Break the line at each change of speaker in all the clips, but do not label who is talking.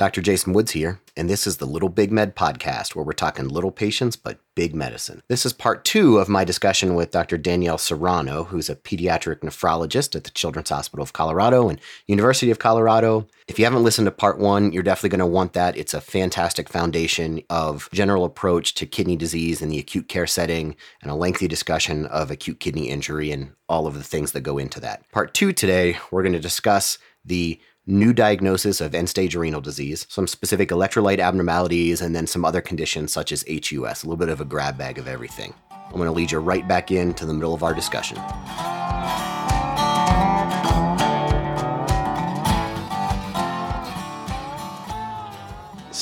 Dr. Jason Woods here, and this is the Little Big Med podcast where we're talking little patients but big medicine. This is part two of my discussion with Dr. Danielle Serrano, who's a pediatric nephrologist at the Children's Hospital of Colorado and University of Colorado. If you haven't listened to part one, you're definitely going to want that. It's a fantastic foundation of general approach to kidney disease in the acute care setting and a lengthy discussion of acute kidney injury and all of the things that go into that. Part two today, we're going to discuss the new diagnosis of end stage renal disease, some specific electrolyte abnormalities, and then some other conditions such as HUS, a little bit of a grab bag of everything. I'm going to lead you right back into the middle of our discussion.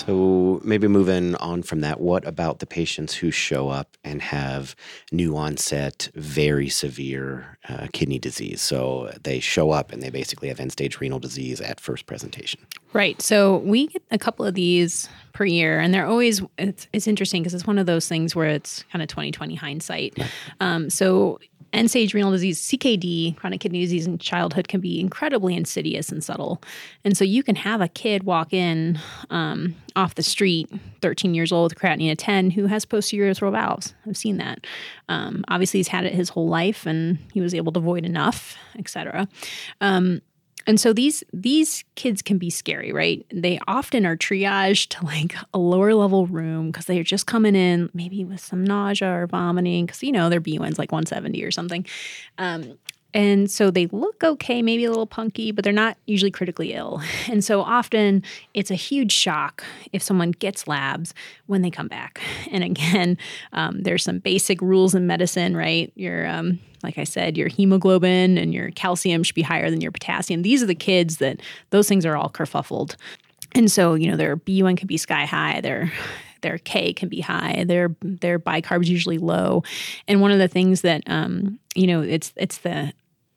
So maybe moving on from that, what about the patients who show up and have new onset, very severe uh, kidney disease? So they show up and they basically have end stage renal disease at first presentation.
Right. So we get a couple of these per year, and they're always it's, it's interesting because it's one of those things where it's kind of 2020 hindsight. Um, so end stage renal disease, CKD, chronic kidney disease in childhood can be incredibly insidious and subtle. And so you can have a kid walk in um, off the street, 13 years old, creatinine at 10, who has posterior urethral valves. I've seen that. Um, obviously, he's had it his whole life and he was able to void enough, et cetera. Um, and so these these kids can be scary, right? They often are triaged to like a lower level room because they're just coming in maybe with some nausea or vomiting because you know their BUN's like 170 or something. Um, and so they look okay, maybe a little punky, but they're not usually critically ill. And so often it's a huge shock if someone gets labs when they come back. And again, um, there's some basic rules in medicine, right? Your, um, like I said, your hemoglobin and your calcium should be higher than your potassium. These are the kids that those things are all kerfuffled. And so, you know, their BUN can be sky high, their their K can be high, their their bicarb is usually low. And one of the things that um, you know, it's it's the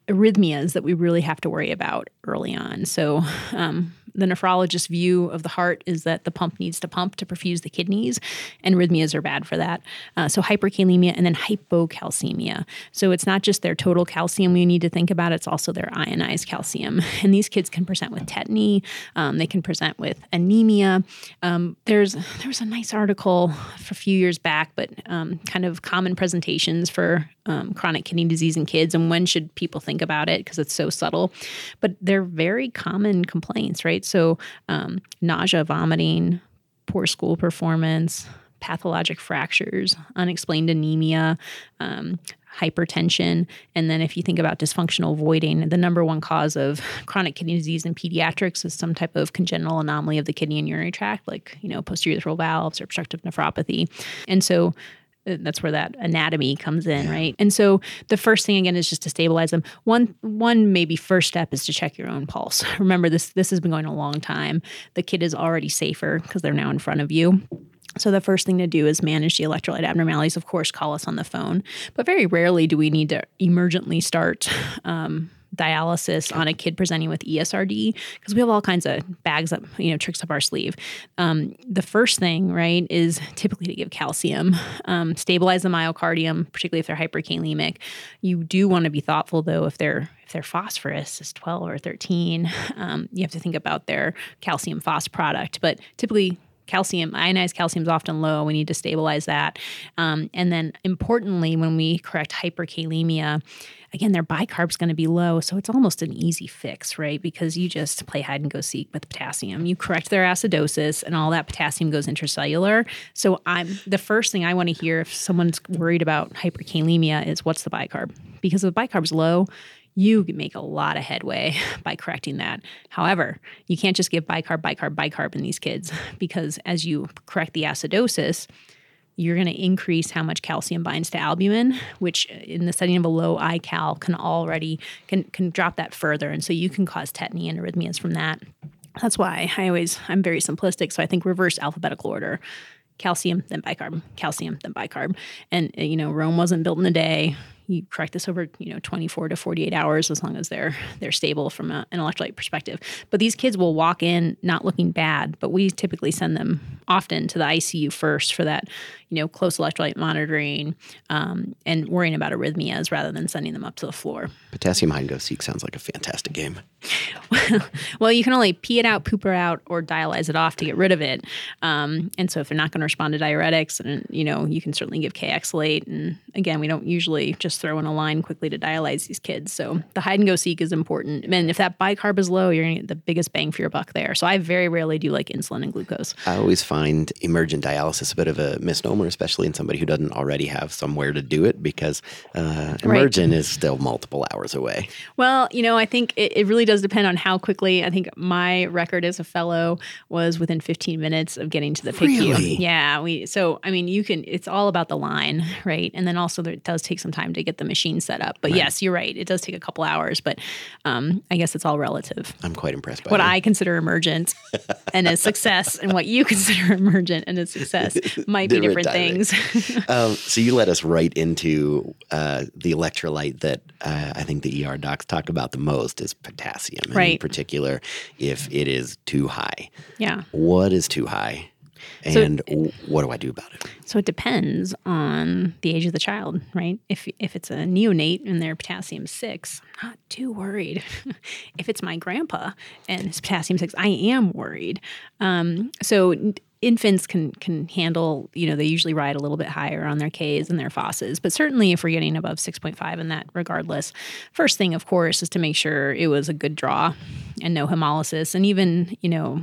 arrhythmias that we really have to worry about early on. So, um, the nephrologist's view of the heart is that the pump needs to pump to perfuse the kidneys, and arrhythmias are bad for that. Uh, so, hyperkalemia and then hypocalcemia. So, it's not just their total calcium we need to think about, it's also their ionized calcium. And these kids can present with tetany, um, they can present with anemia. Um, there's there was a nice article a few years back, but um, kind of common presentations for um, chronic kidney disease in kids and when should people think about it because it's so subtle. But they're very common complaints, right? So, um, nausea, vomiting, poor school performance, pathologic fractures, unexplained anemia, um, hypertension. And then if you think about dysfunctional voiding, the number one cause of chronic kidney disease in pediatrics is some type of congenital anomaly of the kidney and urinary tract, like, you know, posterior urethral valves or obstructive nephropathy. And so that's where that anatomy comes in yeah. right? And so the first thing again is just to stabilize them. One one maybe first step is to check your own pulse. Remember this this has been going a long time. The kid is already safer because they're now in front of you. So the first thing to do is manage the electrolyte abnormalities. Of course, call us on the phone, but very rarely do we need to emergently start um, dialysis on a kid presenting with ESRD because we have all kinds of bags up, you know, tricks up our sleeve. Um, the first thing, right, is typically to give calcium, um, stabilize the myocardium, particularly if they're hyperkalemic. You do want to be thoughtful though if they're if their phosphorus is 12 or 13, um, you have to think about their calcium phos product. But typically calcium, ionized calcium is often low. We need to stabilize that. Um, and then importantly, when we correct hyperkalemia, again, their bicarb is going to be low. So it's almost an easy fix, right? Because you just play hide and go seek with potassium. You correct their acidosis and all that potassium goes intracellular. So I'm the first thing I want to hear if someone's worried about hyperkalemia is what's the bicarb? Because if the bicarb's low, you make a lot of headway by correcting that. However, you can't just give bicarb, bicarb, bicarb in these kids because as you correct the acidosis, you're going to increase how much calcium binds to albumin, which uh, in the setting of a low iCal can already can can drop that further, and so you can cause tetany and arrhythmias from that. That's why I always I'm very simplistic, so I think reverse alphabetical order calcium, then bicarb, calcium, then bicarb. And, uh, you know, Rome wasn't built in a day you correct this over you know 24 to 48 hours as long as they're they're stable from a, an electrolyte perspective. But these kids will walk in not looking bad, but we typically send them often to the ICU first for that you know close electrolyte monitoring um, and worrying about arrhythmias rather than sending them up to the floor.
Potassium hide and go seek sounds like a fantastic game.
well, you can only pee it out, poop it out, or dialyze it off to get rid of it. Um, and so, if they're not going to respond to diuretics, and you know, you can certainly give Kayexalate. And again, we don't usually just throw in a line quickly to dialyze these kids. So the hide and go seek is important. And if that bicarb is low, you're going to get the biggest bang for your buck there. So I very rarely do like insulin and glucose.
I always find emergent dialysis a bit of a misnomer, especially in somebody who doesn't already have somewhere to do it, because uh, emergent right. is still multiple hours away.
Well, you know, I think it, it really does depend on how quickly. I think my record as a fellow was within 15 minutes of getting to the PICU.
Really?
Yeah. We so I mean, you can. It's all about the line, right? And then also there, it does take some time to get the machine set up. But right. yes, you're right. It does take a couple hours, but um, I guess it's all relative.
I'm quite impressed by
what
you.
I consider emergent and a success, and what you consider emergent and a success might be different things.
um, so you led us right into uh, the electrolyte that uh, I think the ER docs talk about the most is potassium,
right.
in particular if it is too high.
Yeah.
What is too high? and so, what do I do about it?
So it depends on the age of the child, right? If if it's a neonate and they're potassium six, I'm not too worried. if it's my grandpa and his potassium six, I am worried. Um, so infants can can handle you know they usually ride a little bit higher on their k's and their fosses but certainly if we're getting above 6.5 in that regardless first thing of course is to make sure it was a good draw and no hemolysis. And even you know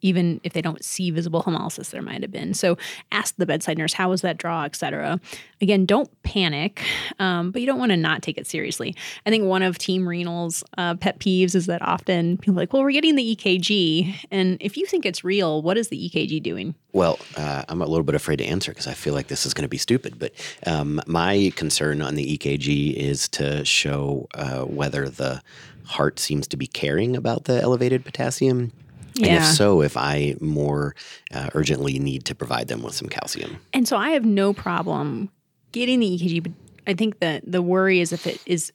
even if they don't see visible hemolysis there might have been. So ask the bedside nurse how was that draw etc again don't panic um, but you don't want to not take it seriously. I think one of team renal's uh, pet peeves is that often people are like well we're getting the ekg and if you think it's real what is the ekg doing?
Well uh, i'm a little bit afraid to answer because i feel like this is going to be stupid but um, my concern on the ekg is to show uh, whether the heart seems to be caring about the elevated potassium
yeah.
And if so, if I more uh, urgently need to provide them with some calcium.
And so I have no problem getting the EKG, but I think that the worry is if it is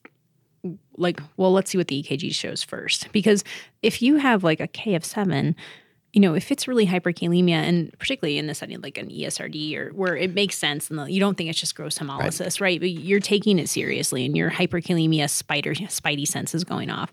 like, well, let's see what the EKG shows first. Because if you have like a K of seven, you know, if it's really hyperkalemia, and particularly in the setting like an ESRD or where it makes sense, and you don't think it's just gross hemolysis, right? right? But you're taking it seriously, and your hyperkalemia spider spidey sense is going off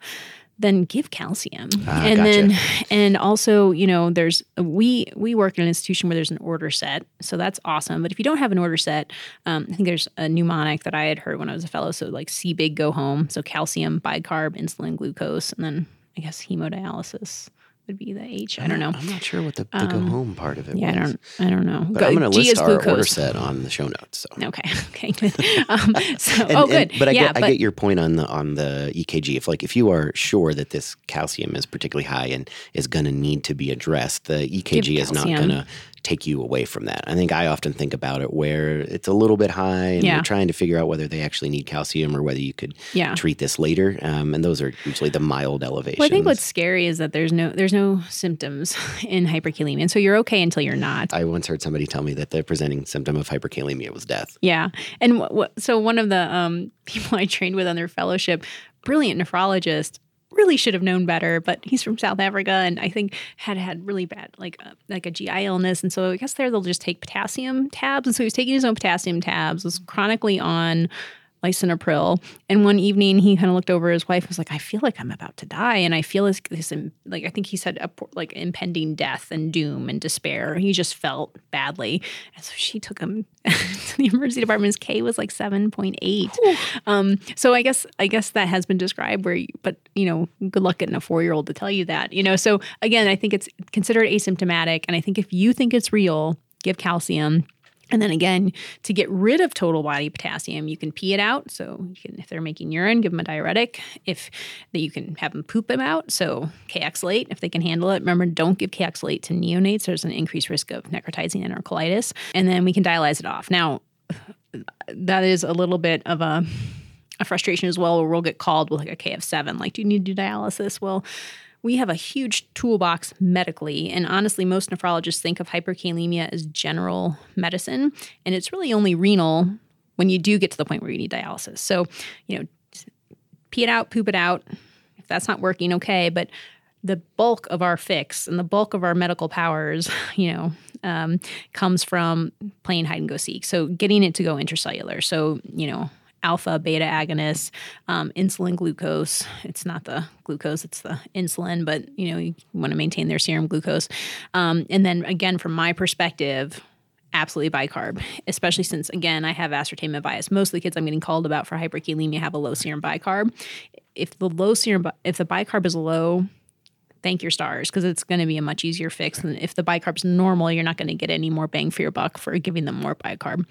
then give calcium.
Ah,
and
gotcha.
then and also, you know, there's we we work in an institution where there's an order set. So that's awesome. But if you don't have an order set, um, I think there's a mnemonic that I had heard when I was a fellow. So like see big, go home. So calcium, bicarb, insulin, glucose, and then I guess hemodialysis would be the H. I don't know.
I'm not sure what the, the um, go home part of it
yeah,
was.
I don't. I don't know.
But Go, I'm going to list our glucose. order set on the show notes. So.
Okay. Okay. Good. Um, so,
and,
oh, good.
And, but I
yeah,
get but, I get your point on the on the EKG. If like if you are sure that this calcium is particularly high and is going to need to be addressed, the EKG is not going to take you away from that. I think I often think about it where it's a little bit high and
yeah.
you're trying to figure out whether they actually need calcium or whether you could
yeah.
treat this later. Um, and those are usually the mild elevations.
Well, I think what's scary is that there's no there's no symptoms in hyperkalemia, and so you're okay until you're not.
I once heard somebody tell me that the presenting symptom of hyperkalemia was death.
Yeah, and w- w- so one of the um, people I trained with on their fellowship, brilliant nephrologist, really should have known better, but he's from South Africa and I think had had really bad like a, uh, like a GI illness, and so I guess there they'll just take potassium tabs, and so he was taking his own potassium tabs, was chronically on lisinopril. And one evening, he kind of looked over his wife, and was like, "I feel like I'm about to die, and I feel this, this like I think he said a, like impending death and doom and despair. He just felt badly, and so she took him to the emergency department. His K was like seven point eight. Um, so I guess I guess that has been described where, you, but you know, good luck getting a four year old to tell you that. You know, so again, I think it's considered asymptomatic, and I think if you think it's real, give calcium and then again, to get rid of total body potassium, you can pee it out. So you can, if they're making urine, give them a diuretic. If that you can have them poop them out, so Kayexalate if they can handle it. Remember, don't give Kayexalate to neonates. There's an increased risk of necrotizing enterocolitis, and then we can dialyze it off. Now, that is a little bit of a a frustration as well, where we'll get called with like a K of seven, like, do you need to do dialysis? Well we have a huge toolbox medically. And honestly, most nephrologists think of hyperkalemia as general medicine. And it's really only renal when you do get to the point where you need dialysis. So, you know, pee it out, poop it out. If that's not working, okay. But the bulk of our fix and the bulk of our medical powers, you know, um, comes from playing hide and go seek. So getting it to go intracellular. So, you know, alpha beta agonists, um, insulin glucose. It's not the glucose, it's the insulin, but you know, you want to maintain their serum glucose. Um, and then again, from my perspective, absolutely bicarb, especially since again I have ascertainment bias. Most of the kids I'm getting called about for hyperkalemia have a low serum bicarb. If the low serum, if the bicarb is low, thank your stars because it's going to be a much easier fix than if the bicarb's normal. You're not going to get any more bang for your buck for giving them more bicarb.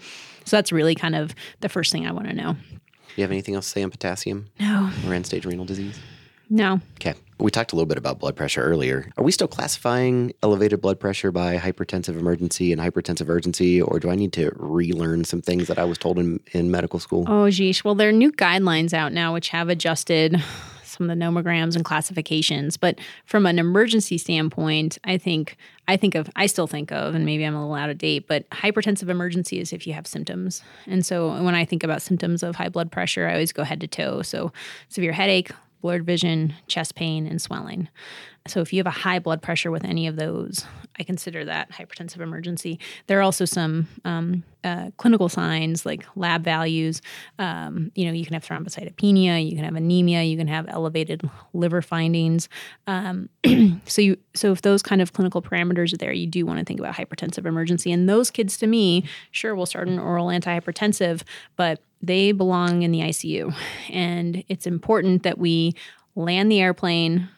So that's really kind of the first thing I want to know.
Do you have anything else to say on potassium?
No.
Or end stage renal disease?
No.
Okay. We talked a little bit about blood pressure earlier. Are we still classifying elevated blood pressure by hypertensive emergency and hypertensive urgency, or do I need to relearn some things that I was told in, in medical school?
Oh, geez. Well, there are new guidelines out now which have adjusted some of the nomograms and classifications. But from an emergency standpoint, I think I think of I still think of, and maybe I'm a little out of date, but hypertensive emergency is if you have symptoms. And so when I think about symptoms of high blood pressure, I always go head to toe. So severe headache, blurred vision, chest pain, and swelling. So if you have a high blood pressure with any of those, I consider that hypertensive emergency. There are also some um, uh, clinical signs like lab values. Um, you know, you can have thrombocytopenia, you can have anemia, you can have elevated liver findings. Um, so you, so if those kind of clinical parameters are there, you do want to think about hypertensive emergency. And those kids, to me, sure, we'll start an oral antihypertensive, but they belong in the ICU. And it's important that we land the airplane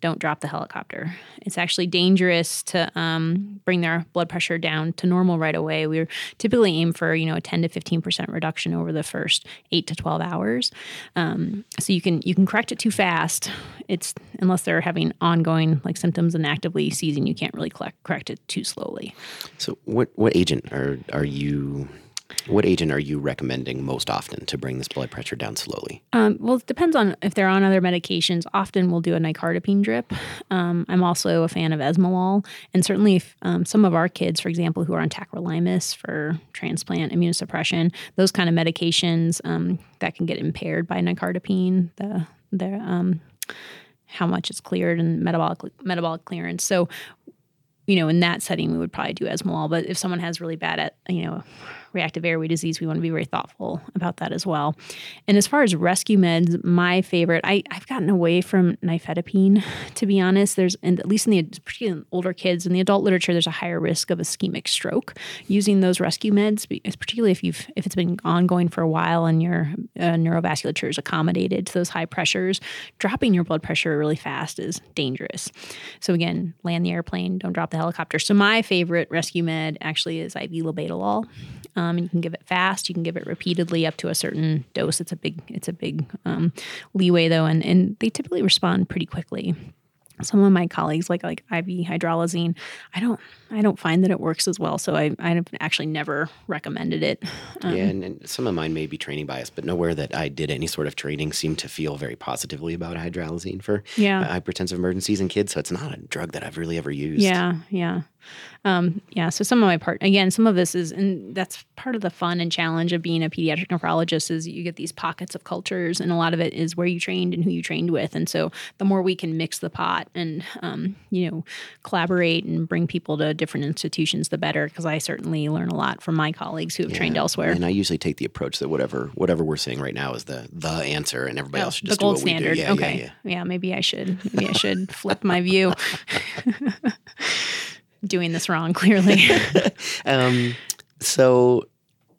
don't drop the helicopter. It's actually dangerous to um, bring their blood pressure down to normal right away. We typically aim for you know a 10 to 15 percent reduction over the first eight to 12 hours. Um, so you can you can correct it too fast. It's unless they're having ongoing like symptoms and actively seizing, you can't really collect, correct it too slowly.
So what what agent are are you what agent are you recommending most often to bring this blood pressure down slowly?
Um, well, it depends on if they're on other medications. Often we'll do a nicardipine drip. Um, I'm also a fan of esmolol. And certainly, if um, some of our kids, for example, who are on tacrolimus for transplant immunosuppression, those kind of medications um, that can get impaired by nicardipine, the, the, um, how much it's cleared and metabolic metabolic clearance. So, you know, in that setting, we would probably do esmolol. But if someone has really bad at, you know, reactive airway disease, we want to be very thoughtful about that as well. And as far as rescue meds, my favorite, I, I've gotten away from nifedipine, to be honest. There's, and at least in the particularly in older kids, in the adult literature, there's a higher risk of ischemic stroke using those rescue meds, particularly if you've if it's been ongoing for a while and your uh, neurovasculature is accommodated to those high pressures. Dropping your blood pressure really fast is dangerous. So again, land the airplane, don't drop the helicopter. So my favorite rescue med actually is IV labetalol. Um, and you can give it fast. You can give it repeatedly up to a certain dose. It's a big it's a big um, leeway though, and and they typically respond pretty quickly some of my colleagues like like IV hydralazine, I don't I don't find that it works as well. So I I've actually never recommended it.
Um, yeah, and, and, some of mine may be training bias, but nowhere that I did any sort of training seemed to feel very positively about hydralazine for
yeah.
hypertensive emergencies in kids. So it's not a drug that I've really ever used.
Yeah, yeah. Um, yeah, so some of my part again, some of this is, and that's part of the fun and challenge of being a pediatric nephrologist is you get these pockets of cultures, and a lot of it is where you trained and who you trained with, and so the more we can mix the pot and um, you know collaborate and bring people to different institutions, the better. Because I certainly learn a lot from my colleagues who have
yeah.
trained elsewhere.
And I usually take the approach that whatever whatever we're saying right now is the the answer, and everybody
oh,
else should just
the gold
do what
standard.
we do. Yeah,
okay,
yeah,
yeah. yeah, maybe I should maybe I should flip my view. doing this wrong, clearly.
um, so,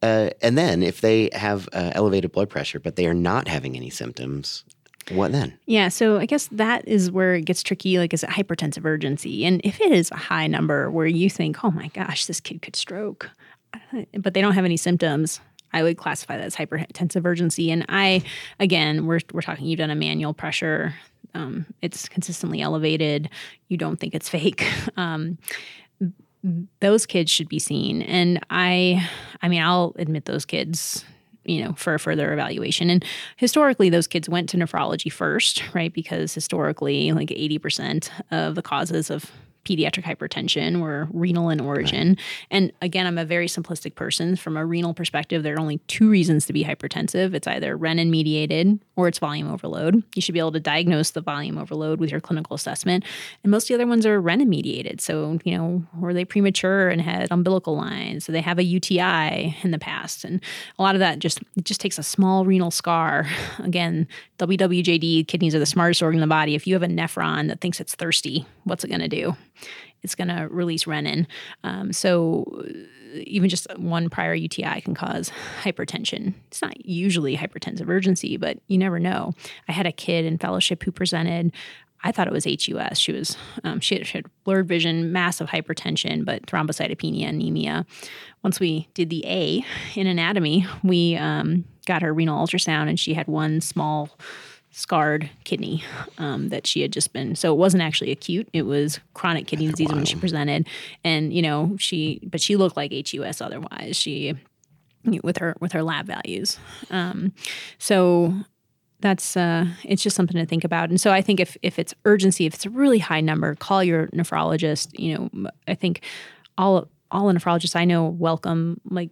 uh, and then if they have uh, elevated blood pressure, but they are not having any symptoms, what then?
Yeah, so I guess that is where it gets tricky. Like, is it hypertensive urgency? And if it is a high number where you think, oh my gosh, this kid could stroke, but they don't have any symptoms, I would classify that as hypertensive urgency. And I, again, we're, we're talking, you've done a manual pressure, um, it's consistently elevated, you don't think it's fake. Um, those kids should be seen. And I, I mean, I'll admit those kids you know for a further evaluation and historically those kids went to nephrology first right because historically like 80% of the causes of pediatric hypertension or renal in origin. Right. And again, I'm a very simplistic person. From a renal perspective, there are only two reasons to be hypertensive it's either renin mediated or it's volume overload. You should be able to diagnose the volume overload with your clinical assessment. And most of the other ones are renin mediated. So, you know, were they premature and had umbilical lines? So they have a UTI in the past. And a lot of that just it just takes a small renal scar. Again, WWJD, kidneys are the smartest organ in the body. If you have a nephron that thinks it's thirsty, what's it going to do? It's going to release renin. Um, so even just one prior UTI can cause hypertension. It's not usually hypertensive urgency, but you never know. I had a kid in fellowship who presented. I thought it was HUS. She was um, she, had, she, had, blurred vision, massive hypertension, but thrombocytopenia, anemia. Once we did the A in anatomy, we um, got her renal ultrasound, and she had one small scarred kidney um, that she had just been so it wasn't actually acute. It was chronic kidney disease when she presented. And you know she but she looked like hus otherwise. She with her with her lab values. Um, so that's uh, it's just something to think about. And so i think if if it's urgency if it's a really high number call your nephrologist. You know i think all all the nephrologists i know welcome like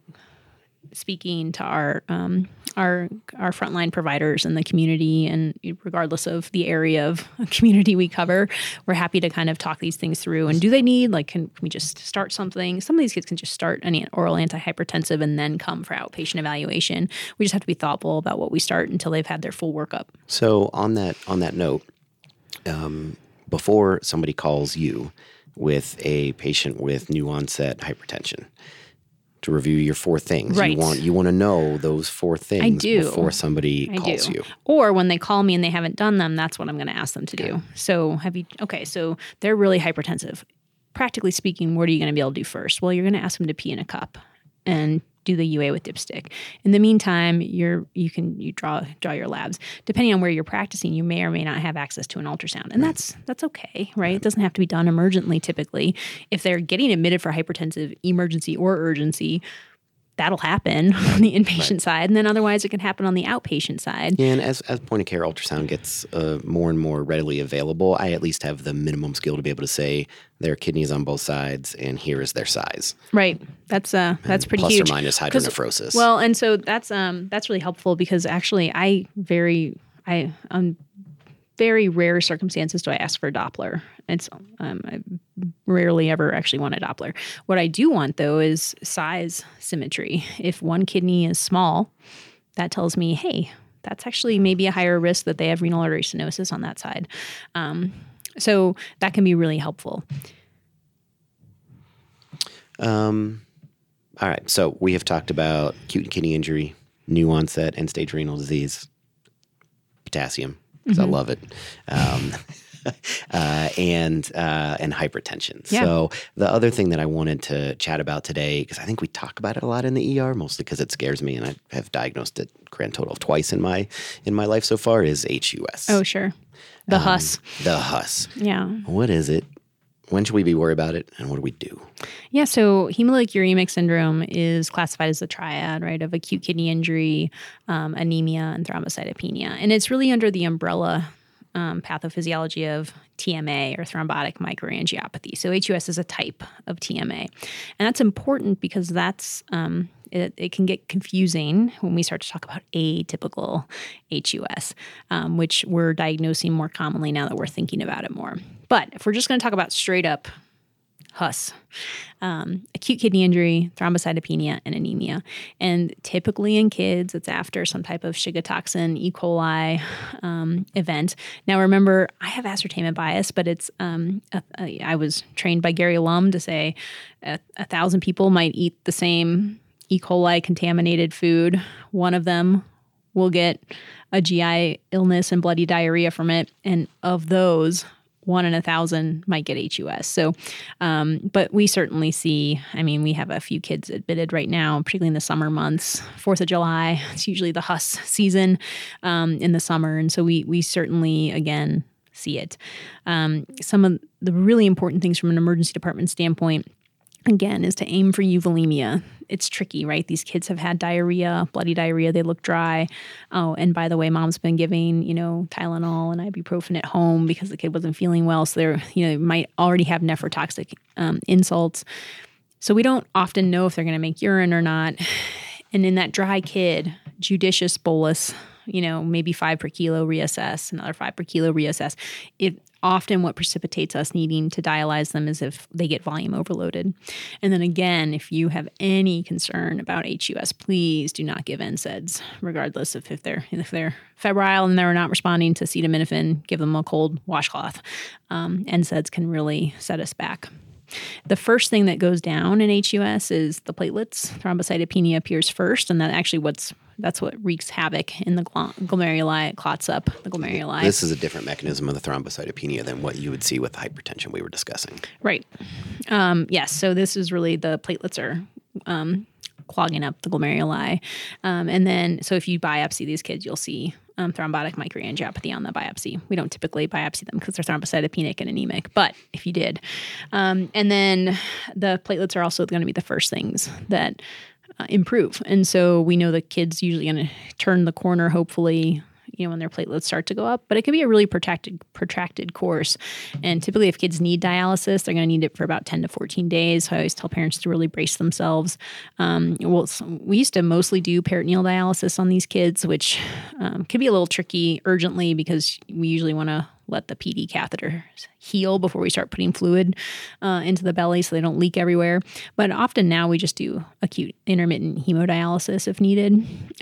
speaking to our um, our our frontline providers in the community, and regardless of the area of community we cover, we're happy to kind of talk these things through. And do they need like can, can we just start something? Some of these kids can just start an oral antihypertensive and then come for outpatient evaluation. We just have to be thoughtful about what we start until they've had their full workup.
So on that on that note, um, before somebody calls you with a patient with new onset hypertension to review your four things. Right. You want you want to know those four things I do. before somebody I calls do. you.
Or when they call me and they haven't done them, that's what I'm going to ask them to okay. do. So have you okay, so they're really hypertensive. Practically speaking, what are you going to be able to do first? Well, you're going to ask them to pee in a cup and do the UA with dipstick. In the meantime, you're you can you draw draw your labs. Depending on where you're practicing, you may or may not have access to an ultrasound, and right. that's that's okay, right? It doesn't have to be done emergently. Typically, if they're getting admitted for hypertensive emergency or urgency, that'll happen on the inpatient right. side, and then otherwise it can happen on the outpatient side.
Yeah, and as, as point of care ultrasound gets uh, more and more readily available, I at least have the minimum skill to be able to say there are kidneys on both sides, and here is their size.
Right. That's uh that's pretty
plus
huge.
Plus or minus hydronephrosis.
Well, and so that's um that's really helpful because actually I very I um very rare circumstances do I ask for a Doppler. It's um, I rarely ever actually want a Doppler. What I do want though is size symmetry. If one kidney is small, that tells me, hey, that's actually maybe a higher risk that they have renal artery stenosis on that side. Um, so that can be really helpful.
Um, all right. So we have talked about acute kidney injury, new onset, end stage renal disease, potassium, because mm-hmm. I love it. Um, uh, and uh, and hypertension. Yeah. So the other thing that I wanted to chat about today, because I think we talk about it a lot in the ER, mostly because it scares me, and I have diagnosed it grand total of twice in my in my life so far, is HUS.
Oh sure, the um, HUS.
The HUS.
Yeah.
What is it? When should we be worried about it, and what do we do?
Yeah, so hemolytic uremic syndrome is classified as a triad, right, of acute kidney injury, um, anemia, and thrombocytopenia, and it's really under the umbrella um, pathophysiology of TMA or thrombotic microangiopathy. So HUS is a type of TMA, and that's important because that's um, it, it, can get confusing when we start to talk about atypical HUS, um, which we're diagnosing more commonly now that we're thinking about it more. But if we're just going to talk about straight up Um, acute kidney injury, thrombocytopenia, and anemia. And typically in kids, it's after some type of Shiga toxin, E. coli um, event. Now, remember, I have ascertainment bias, but it's um, a, a, I was trained by Gary Lum to say a, a thousand people might eat the same E. coli contaminated food. One of them will get a GI illness and bloody diarrhea from it. And of those, one in a thousand might get HUS. So, um, but we certainly see, I mean, we have a few kids admitted right now, particularly in the summer months, 4th of July, it's usually the HUS season um, in the summer. And so we, we certainly, again, see it. Um, some of the really important things from an emergency department standpoint again is to aim for euvolemia it's tricky, right? These kids have had diarrhea, bloody diarrhea. They look dry. Oh, and by the way, mom's been giving, you know, Tylenol and ibuprofen at home because the kid wasn't feeling well. So they're, you know, might already have nephrotoxic um, insults. So we don't often know if they're going to make urine or not. And in that dry kid, judicious bolus, you know, maybe five per kilo reassess, another five per kilo reassess. It often what precipitates us needing to dialyze them is if they get volume overloaded. And then again, if you have any concern about HUS, please do not give NSAIDs, regardless of if they're if they're febrile and they're not responding to acetaminophen. Give them a cold washcloth. Um, NSAIDs can really set us back. The first thing that goes down in HUS is the platelets. Thrombocytopenia appears first, and that actually what's that's what wreaks havoc in the glomeruli. It clots up the glomeruli.
This is a different mechanism of the thrombocytopenia than what you would see with the hypertension we were discussing.
Right. Um, yes. So this is really the platelets are um, clogging up the glomeruli, um, and then so if you biopsy these kids, you'll see um, thrombotic microangiopathy on the biopsy. We don't typically biopsy them because they're thrombocytopenic and anemic, but if you did, um, and then the platelets are also going to be the first things that improve. And so we know the kid's usually going to turn the corner, hopefully, you know, when their platelets start to go up. But it can be a really protracted protracted course. And typically, if kids need dialysis, they're going to need it for about 10 to 14 days. So I always tell parents to really brace themselves. Um, well, we used to mostly do peritoneal dialysis on these kids, which um, can be a little tricky urgently because we usually want to let the PD catheter heal before we start putting fluid uh, into the belly so they don't leak everywhere. But often now we just do acute intermittent hemodialysis if needed.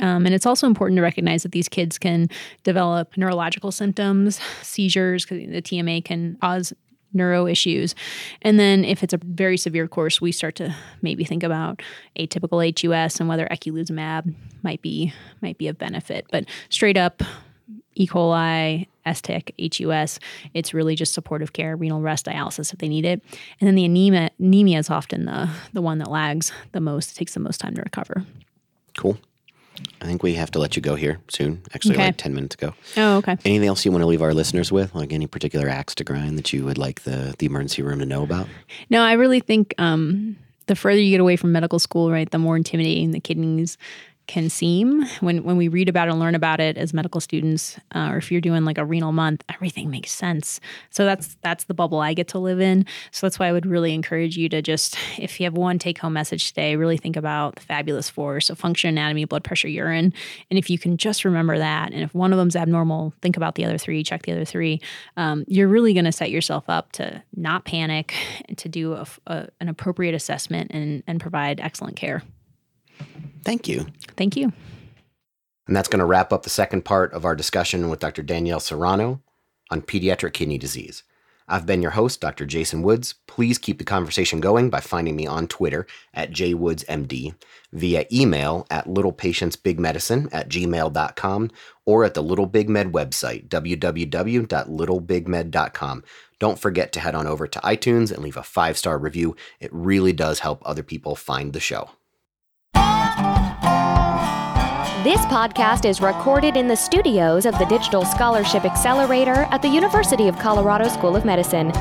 Um, and it's also important to recognize that these kids can develop neurological symptoms, seizures, because the TMA can cause neuro issues. And then if it's a very severe course, we start to maybe think about atypical HUS and whether eculizumab might be might be of benefit. But straight up E. coli, STEC, HUS. It's really just supportive care, renal rest, dialysis if they need it. And then the anemia, anemia is often the, the one that lags the most, takes the most time to recover.
Cool. I think we have to let you go here soon. Actually, okay. like 10 minutes ago.
Oh, okay.
Anything else you want to leave our listeners with? Like any particular axe to grind that you would like the, the emergency room to know about?
No, I really think um, the further you get away from medical school, right, the more intimidating the kidneys can seem. When when we read about and learn about it as medical students uh, or if you're doing like a renal month everything makes sense. So that's that's the bubble i get to live in. So that's why i would really encourage you to just if you have one take home message today really think about the fabulous four so function anatomy blood pressure urine. And if you can just remember that and if one of them's abnormal think about the other three check the other three. Um, you're really going to set yourself up to not panic and to do a, a, an appropriate assessment and, and provide excellent care
Thank you.
Thank you.
And that's going to wrap up the second part of our discussion with Dr. Danielle Serrano on pediatric kidney disease. I've been your host, Dr. Jason Woods. Please keep the conversation going by finding me on Twitter at jwoodsmd, via email at littlepatientsbigmedicine at gmail.com, or at the Little Big Med website, www.littlebigmed.com. Don't forget to head on over to iTunes and leave a five star review. It really does help other people find the show.
This podcast is recorded in the studios of the Digital Scholarship Accelerator at the University of Colorado School of Medicine.